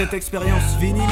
cette expérience vinyle.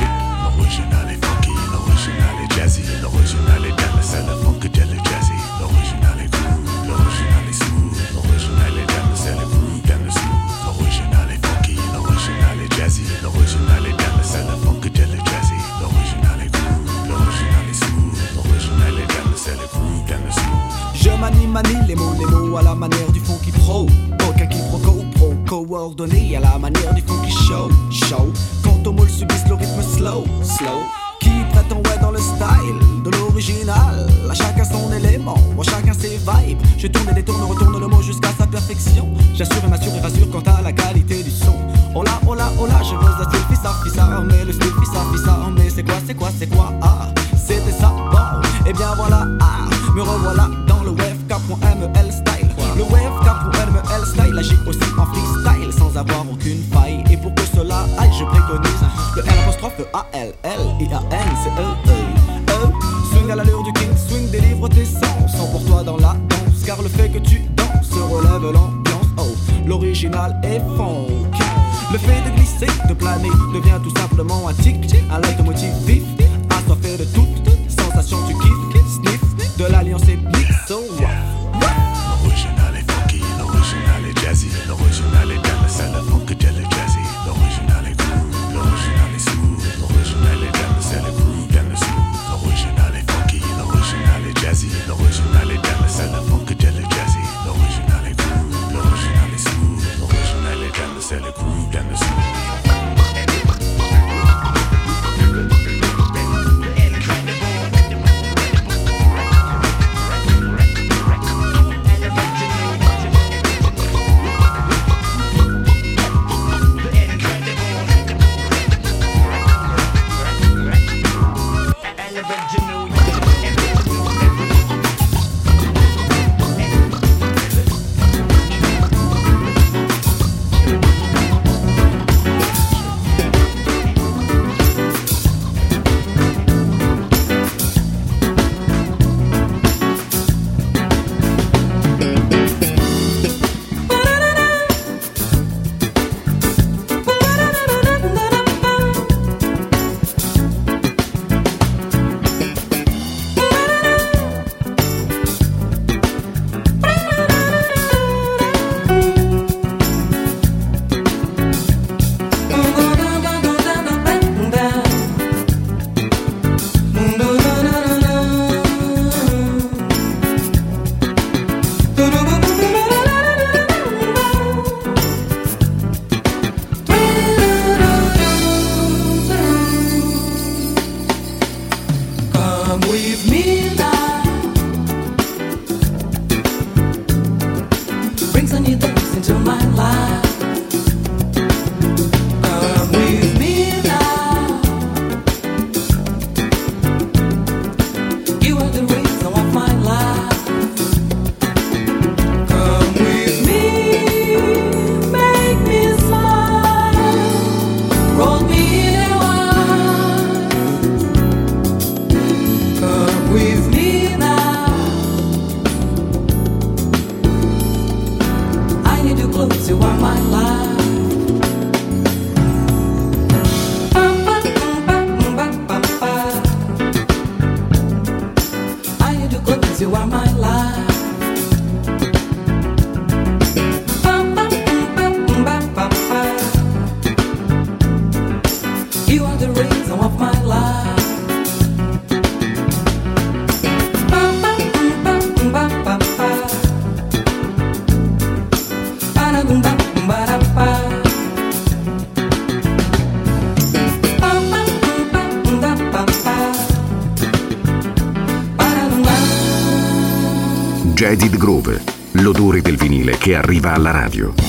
Alla radio.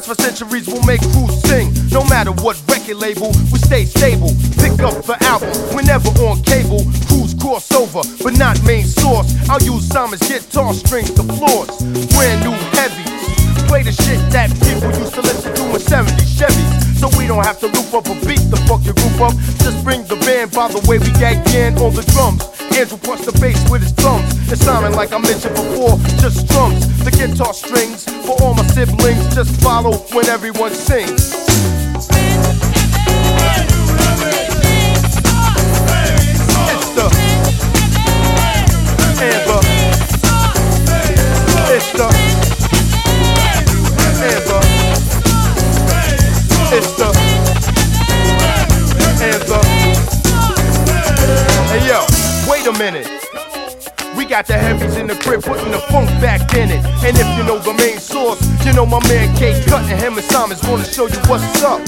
Cause for centuries we'll make crews sing. No matter what record label, we stay stable. Pick up the album whenever on cable. Crews cross over, but not main source. I'll use Simon's guitar strings to floors. Brand new heavies. Play the shit that people used to listen to in 70 Chevys. So we don't have to loop up a beat the fuck your group up. Just bring the band by the way we got in on the drums. Andrew punch the bass with his thumbs. It's sounding like I mentioned before, just drums. The guitar strings Just follow when everyone sings. It's Amber. It's Amber. Hey yo, wait a minute. We got the heavies in the crib, putting the funk back in it. And if you know know my man K Cut and him and Simon's gonna show you what's up.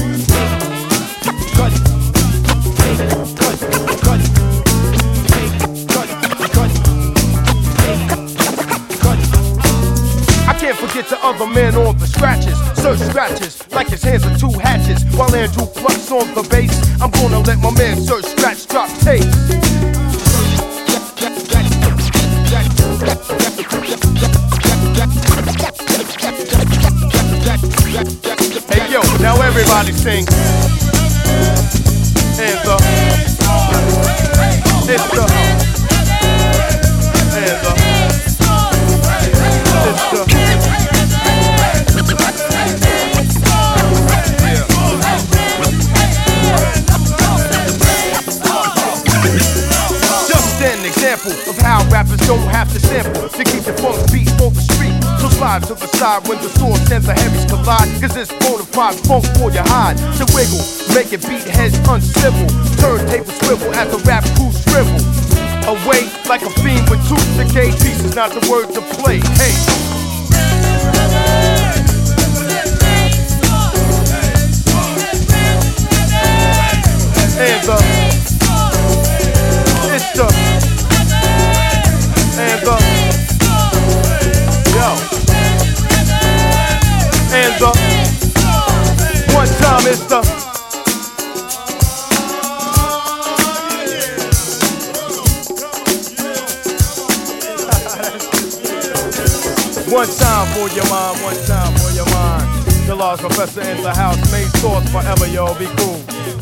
I can't forget the other man on the scratches. Search scratches like his hands are two hatches. While Andrew plucks on the bass, I'm gonna let my man Sir Scratch drop tape. Sing. Up. It's the. Up. It's the. Just an example of how rappers don't have to sample to keep the funk beat on the street. So slide to the side when the source and the heavies collide. Cause it's fide funk for your hide. To wiggle, make it beat heads uncivil. Turntable swivel at the rap crew shrivel. Away like a fiend with two decayed pieces, not the word to play. Hey. Hands up. One time it's the One time for your mind, one time for your mind. The Large Professor in the house, main source forever, yo, be cool.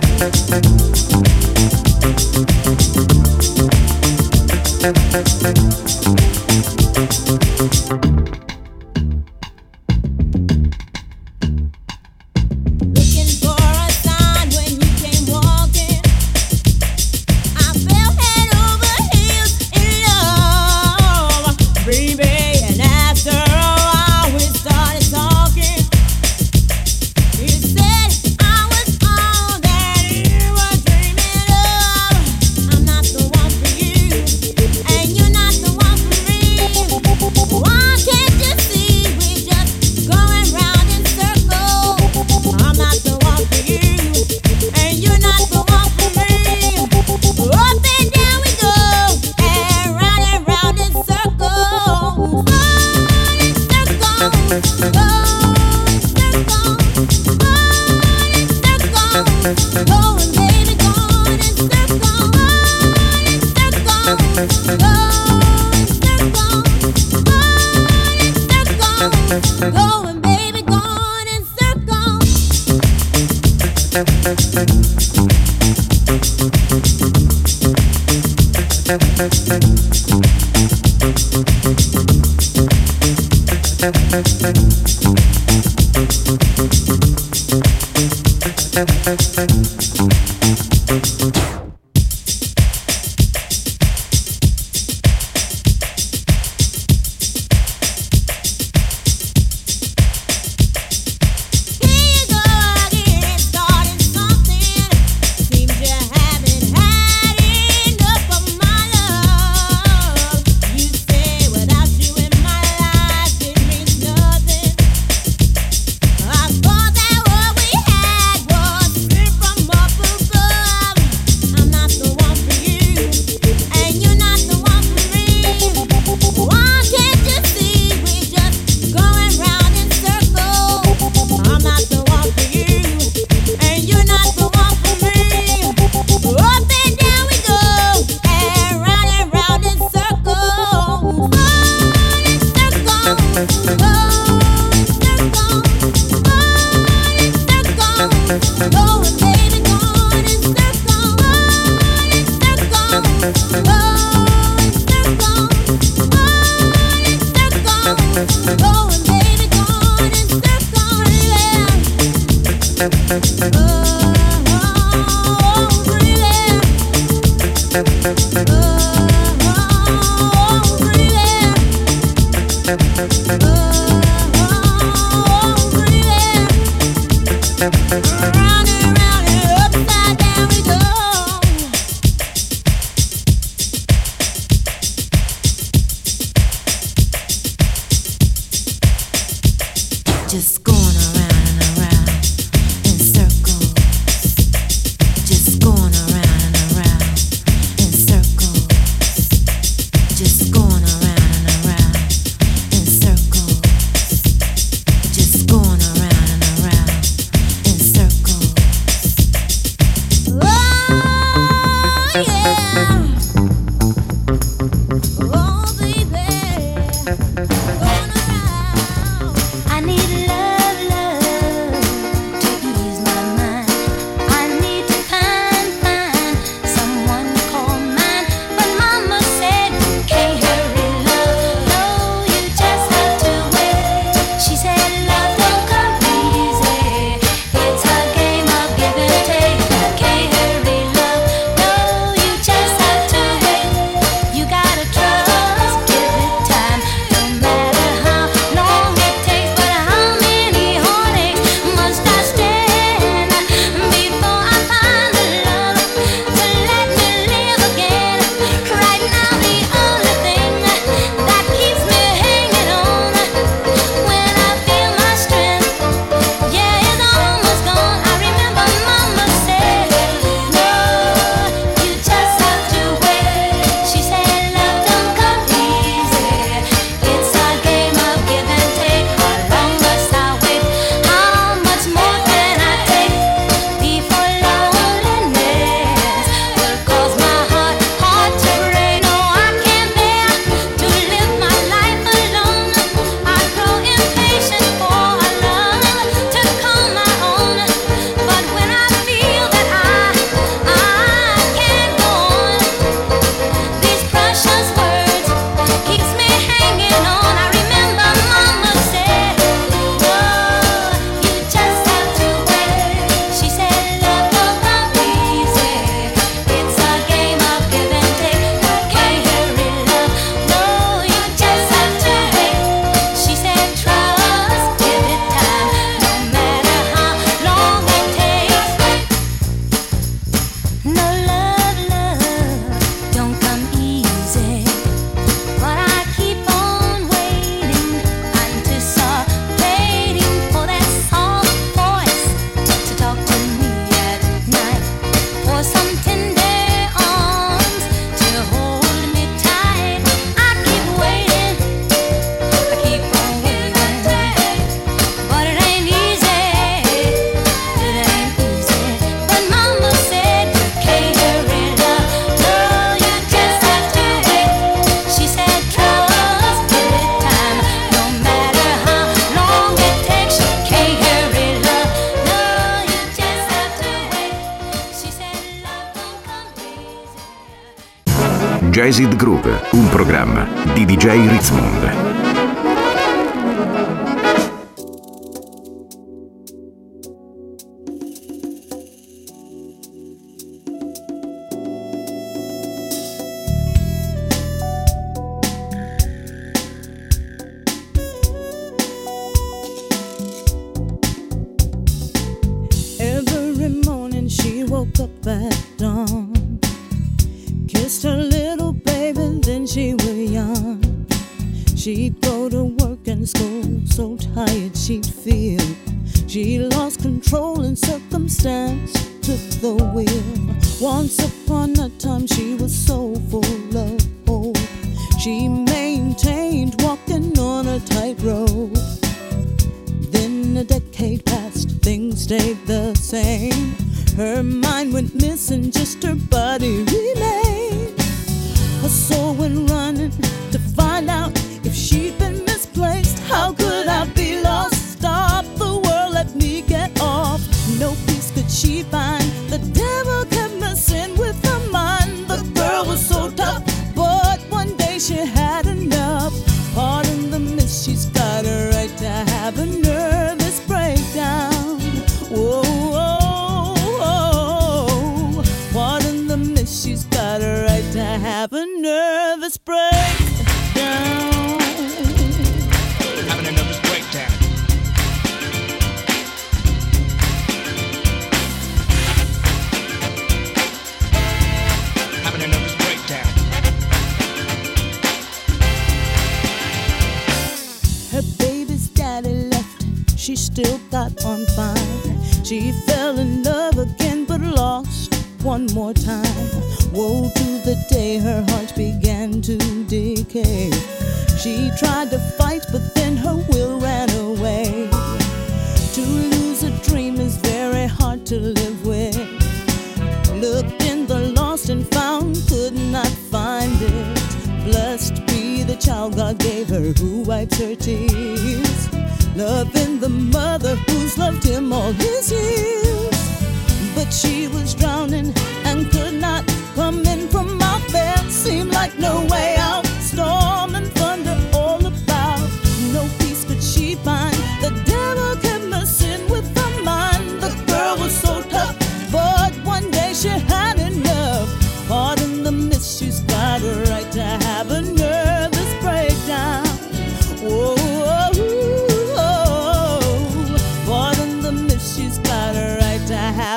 Just going she'd feel. She lost control and circumstance took the wheel. Once upon a time, she was so full of hope. She maintained walking on a tightrope. Then a decade passed, things stayed the same. Her mind went missing, just her body remained. Her soul went running to find out if she'd been misplaced. How could I be lost? she finds.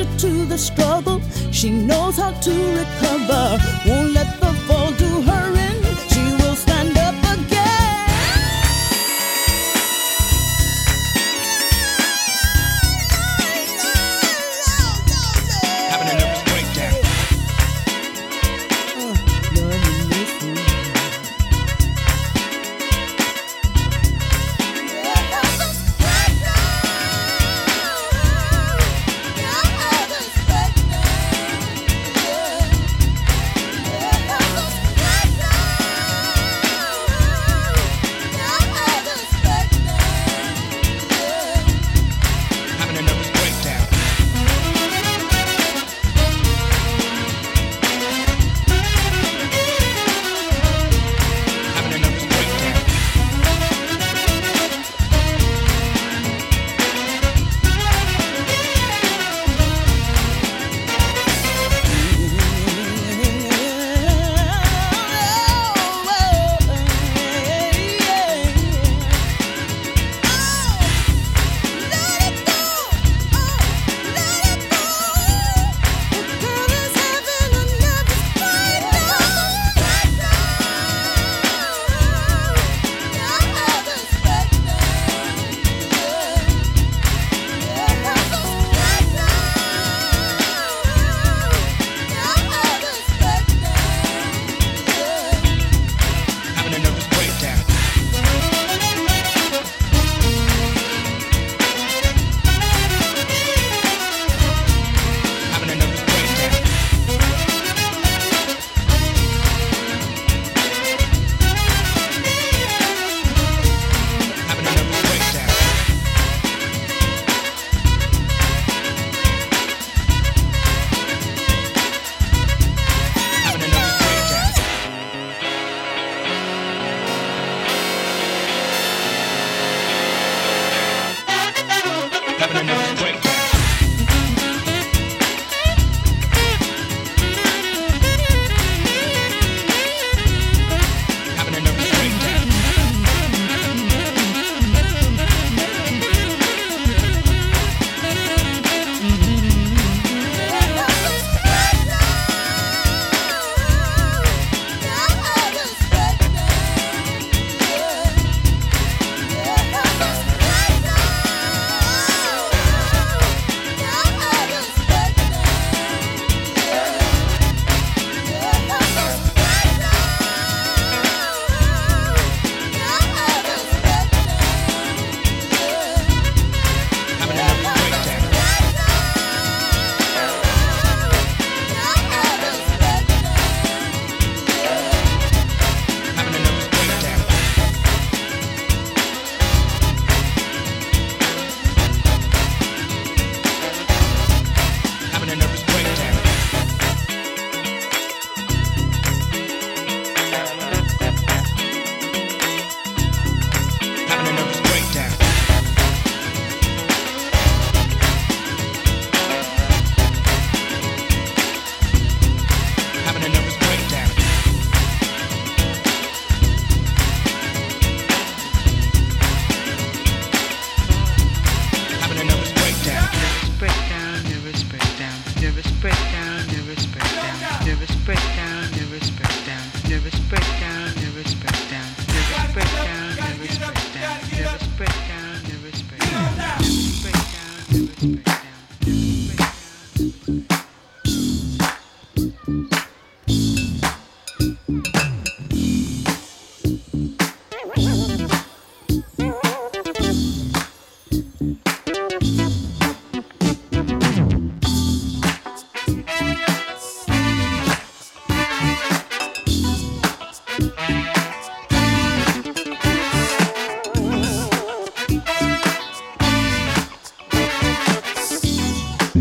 stranger to the struggle. She knows how to recover. Won't let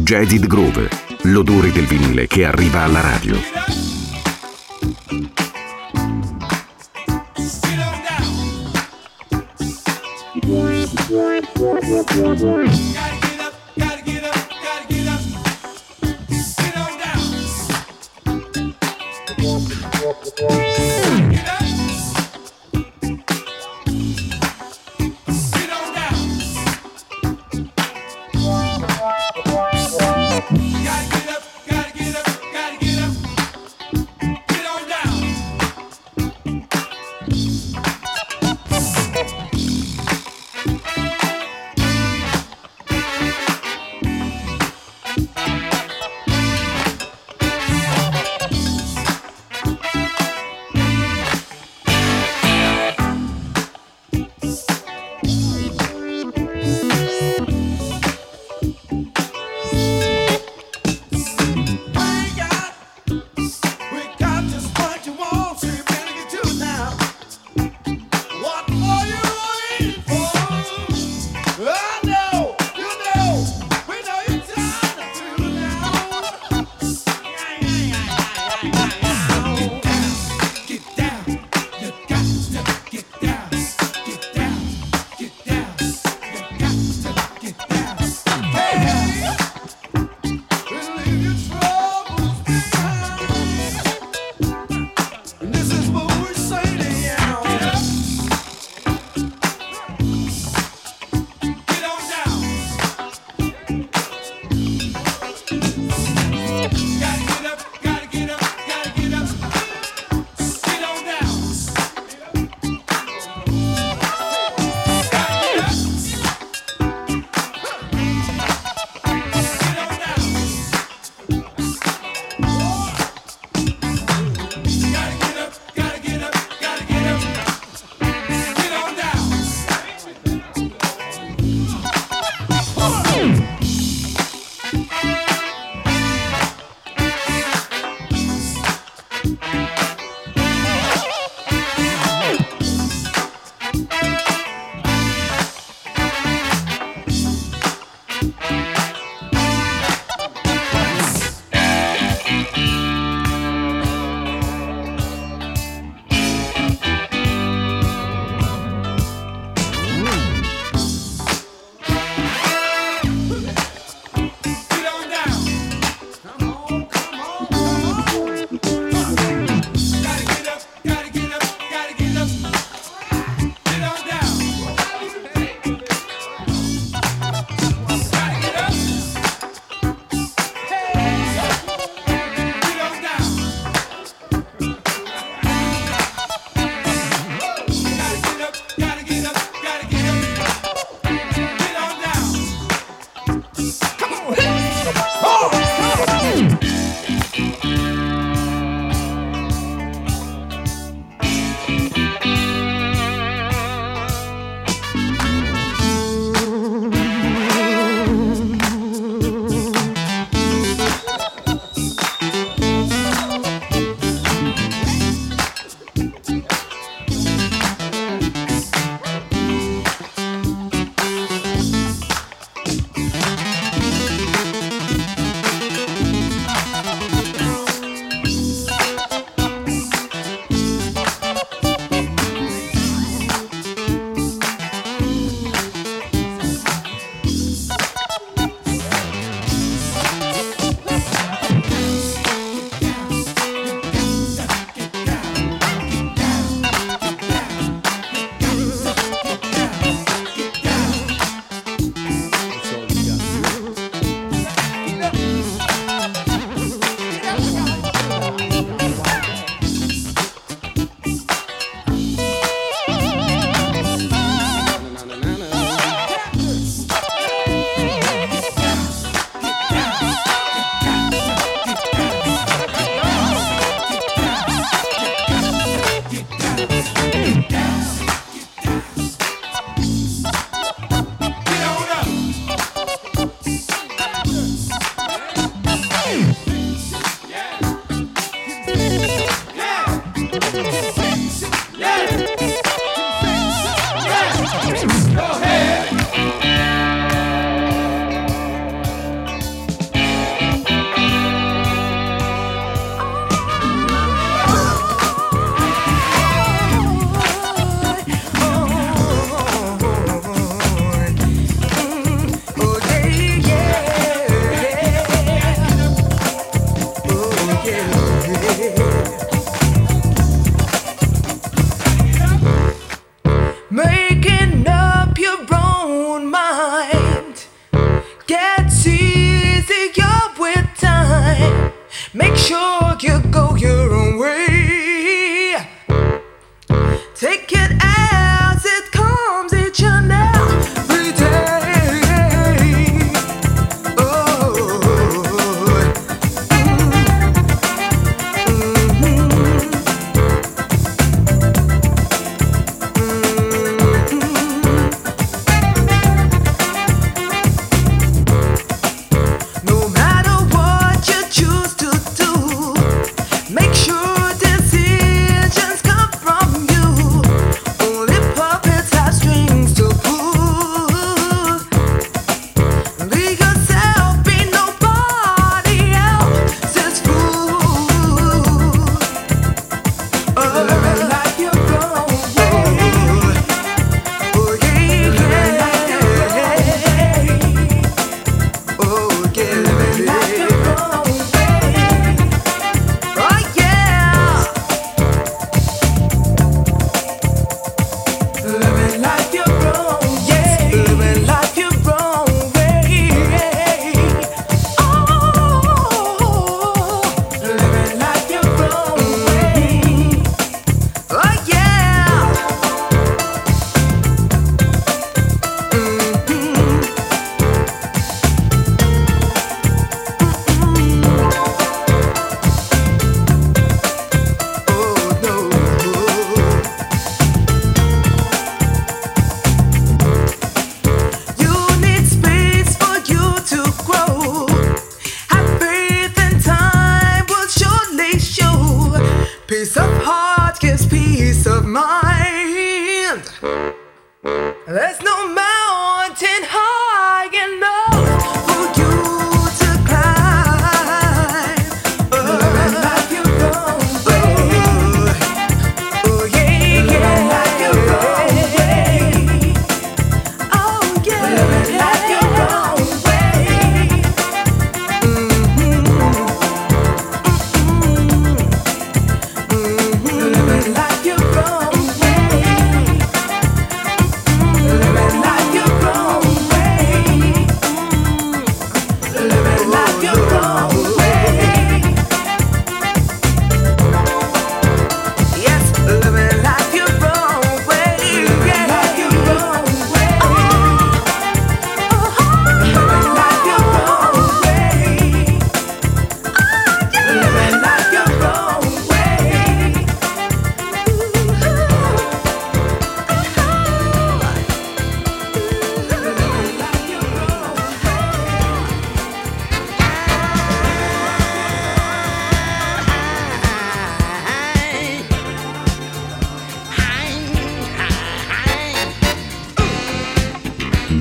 Jaded Groove, l'odore del vinile che arriva alla radio. Get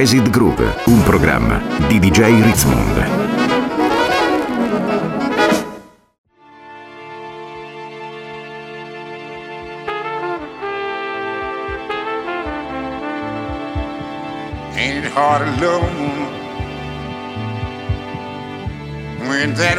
Jazzid Groove, un programma di DJ Ritzmond. hard to when that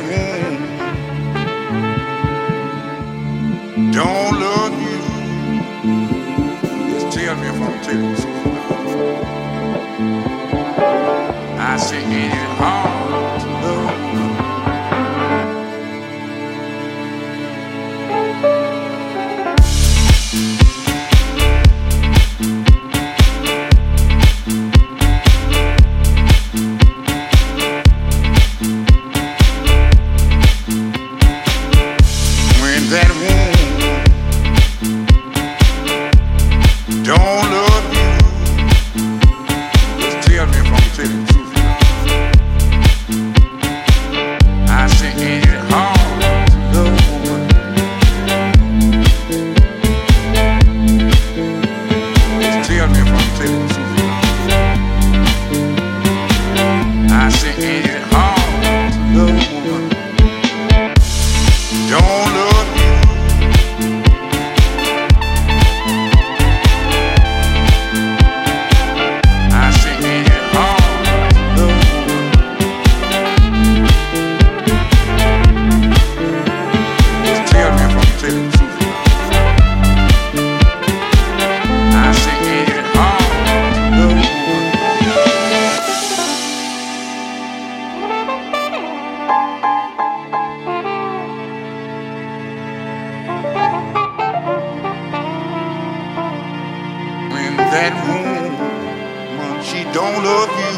that woman, she don't love you.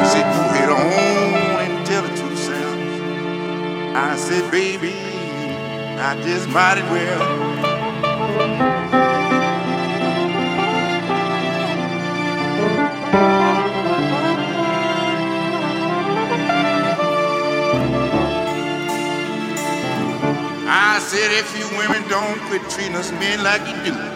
She said, go head on and tell it to yourself. I said, baby, I just might as well. I said if you women don't quit treating us men like you do,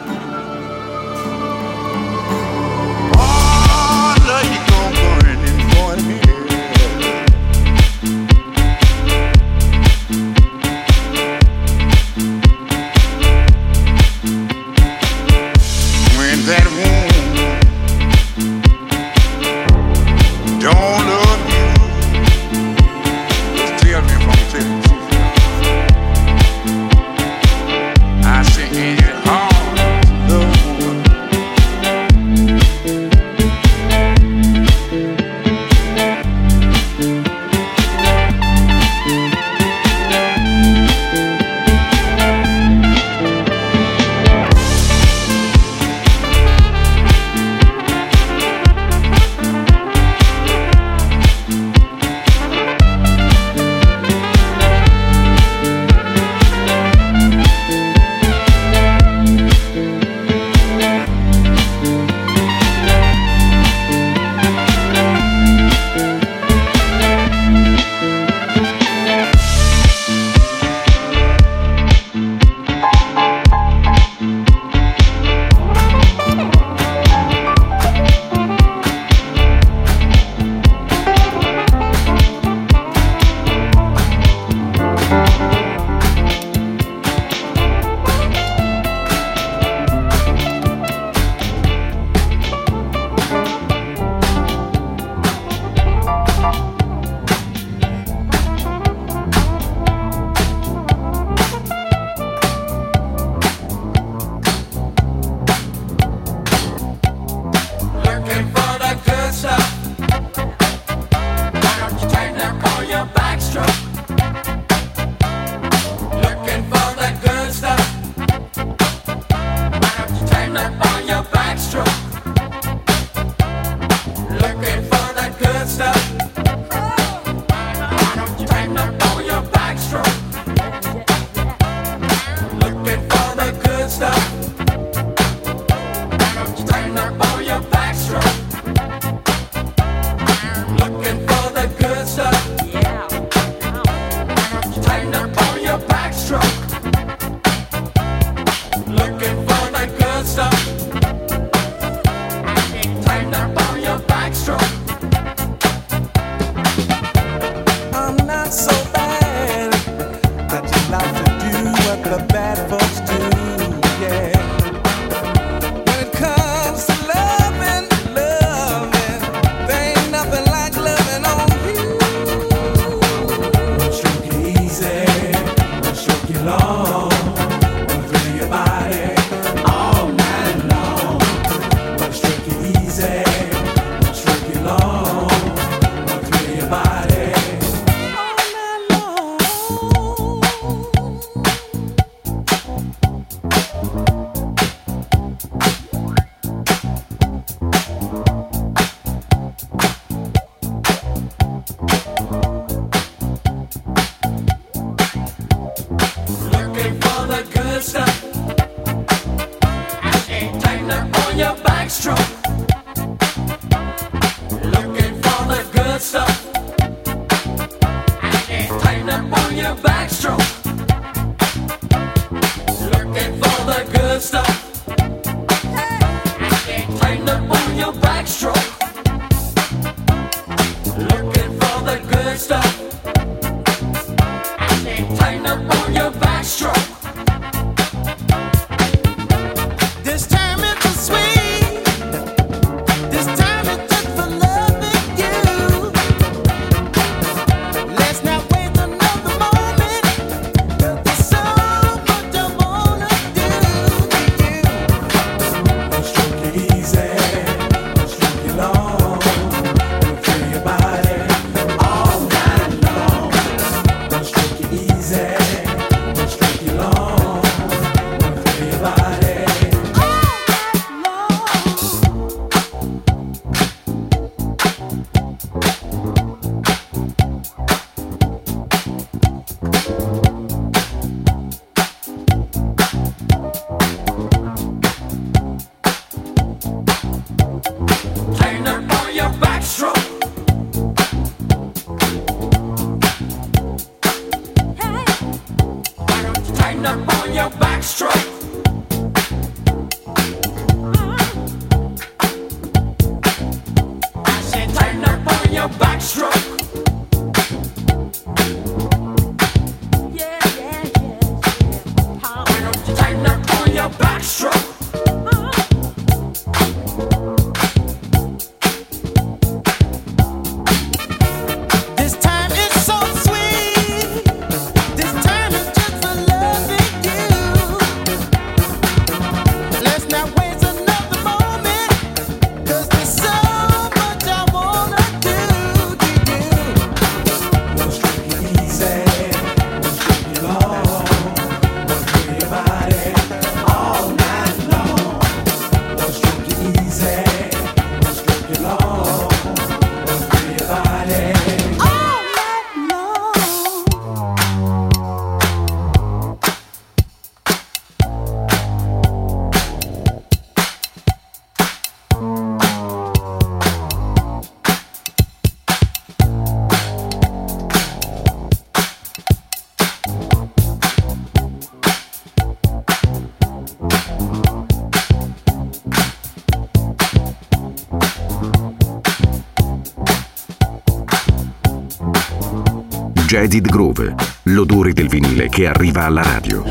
Jazzed Groove, l'odore del vinile che arriva alla radio.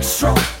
stroke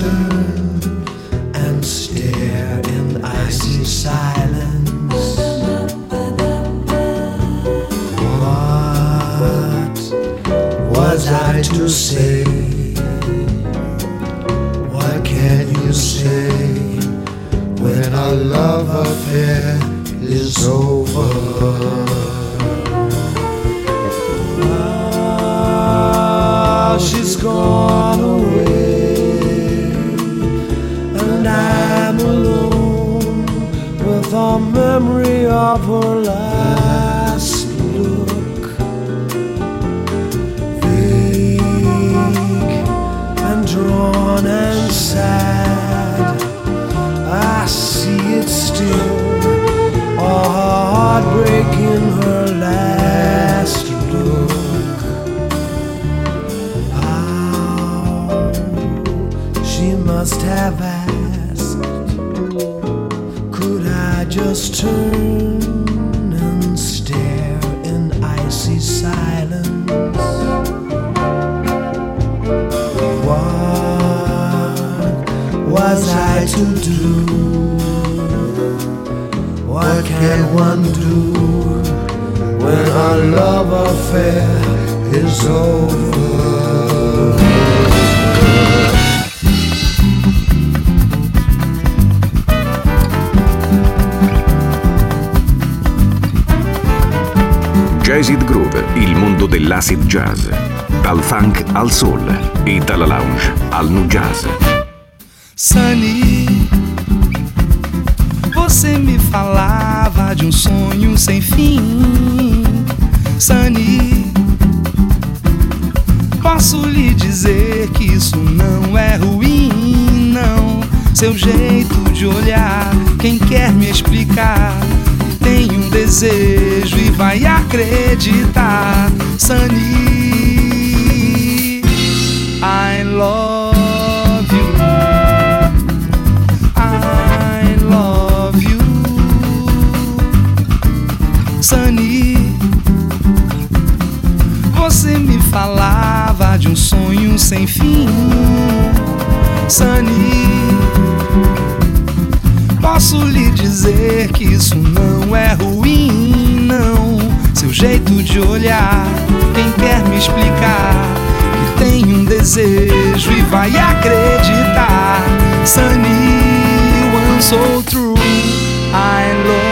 and stare in icy silence? What was I to say? What can you say when our love affair is over? Ah, she's gone away, memory of her last look. Vague and drawn and sad, I see it still. A heartbreak one do when our love affair is over? Jazzid Groove, il mondo dell'acid jazz. Dal funk al soul e dalla lounge al nu jazz. Sunny, de um sonho sem fim. Sunny, posso lhe dizer que isso não é ruim, não. Seu jeito de olhar, quem quer me explicar, tem um desejo e vai acreditar. Sunny, I love Sunny. Você me falava de um sonho sem fim, Sunny. Posso lhe dizer que isso não é ruim, não. Seu jeito de olhar, quem quer me explicar que tem um desejo e vai acreditar. Sunny, one so true. I love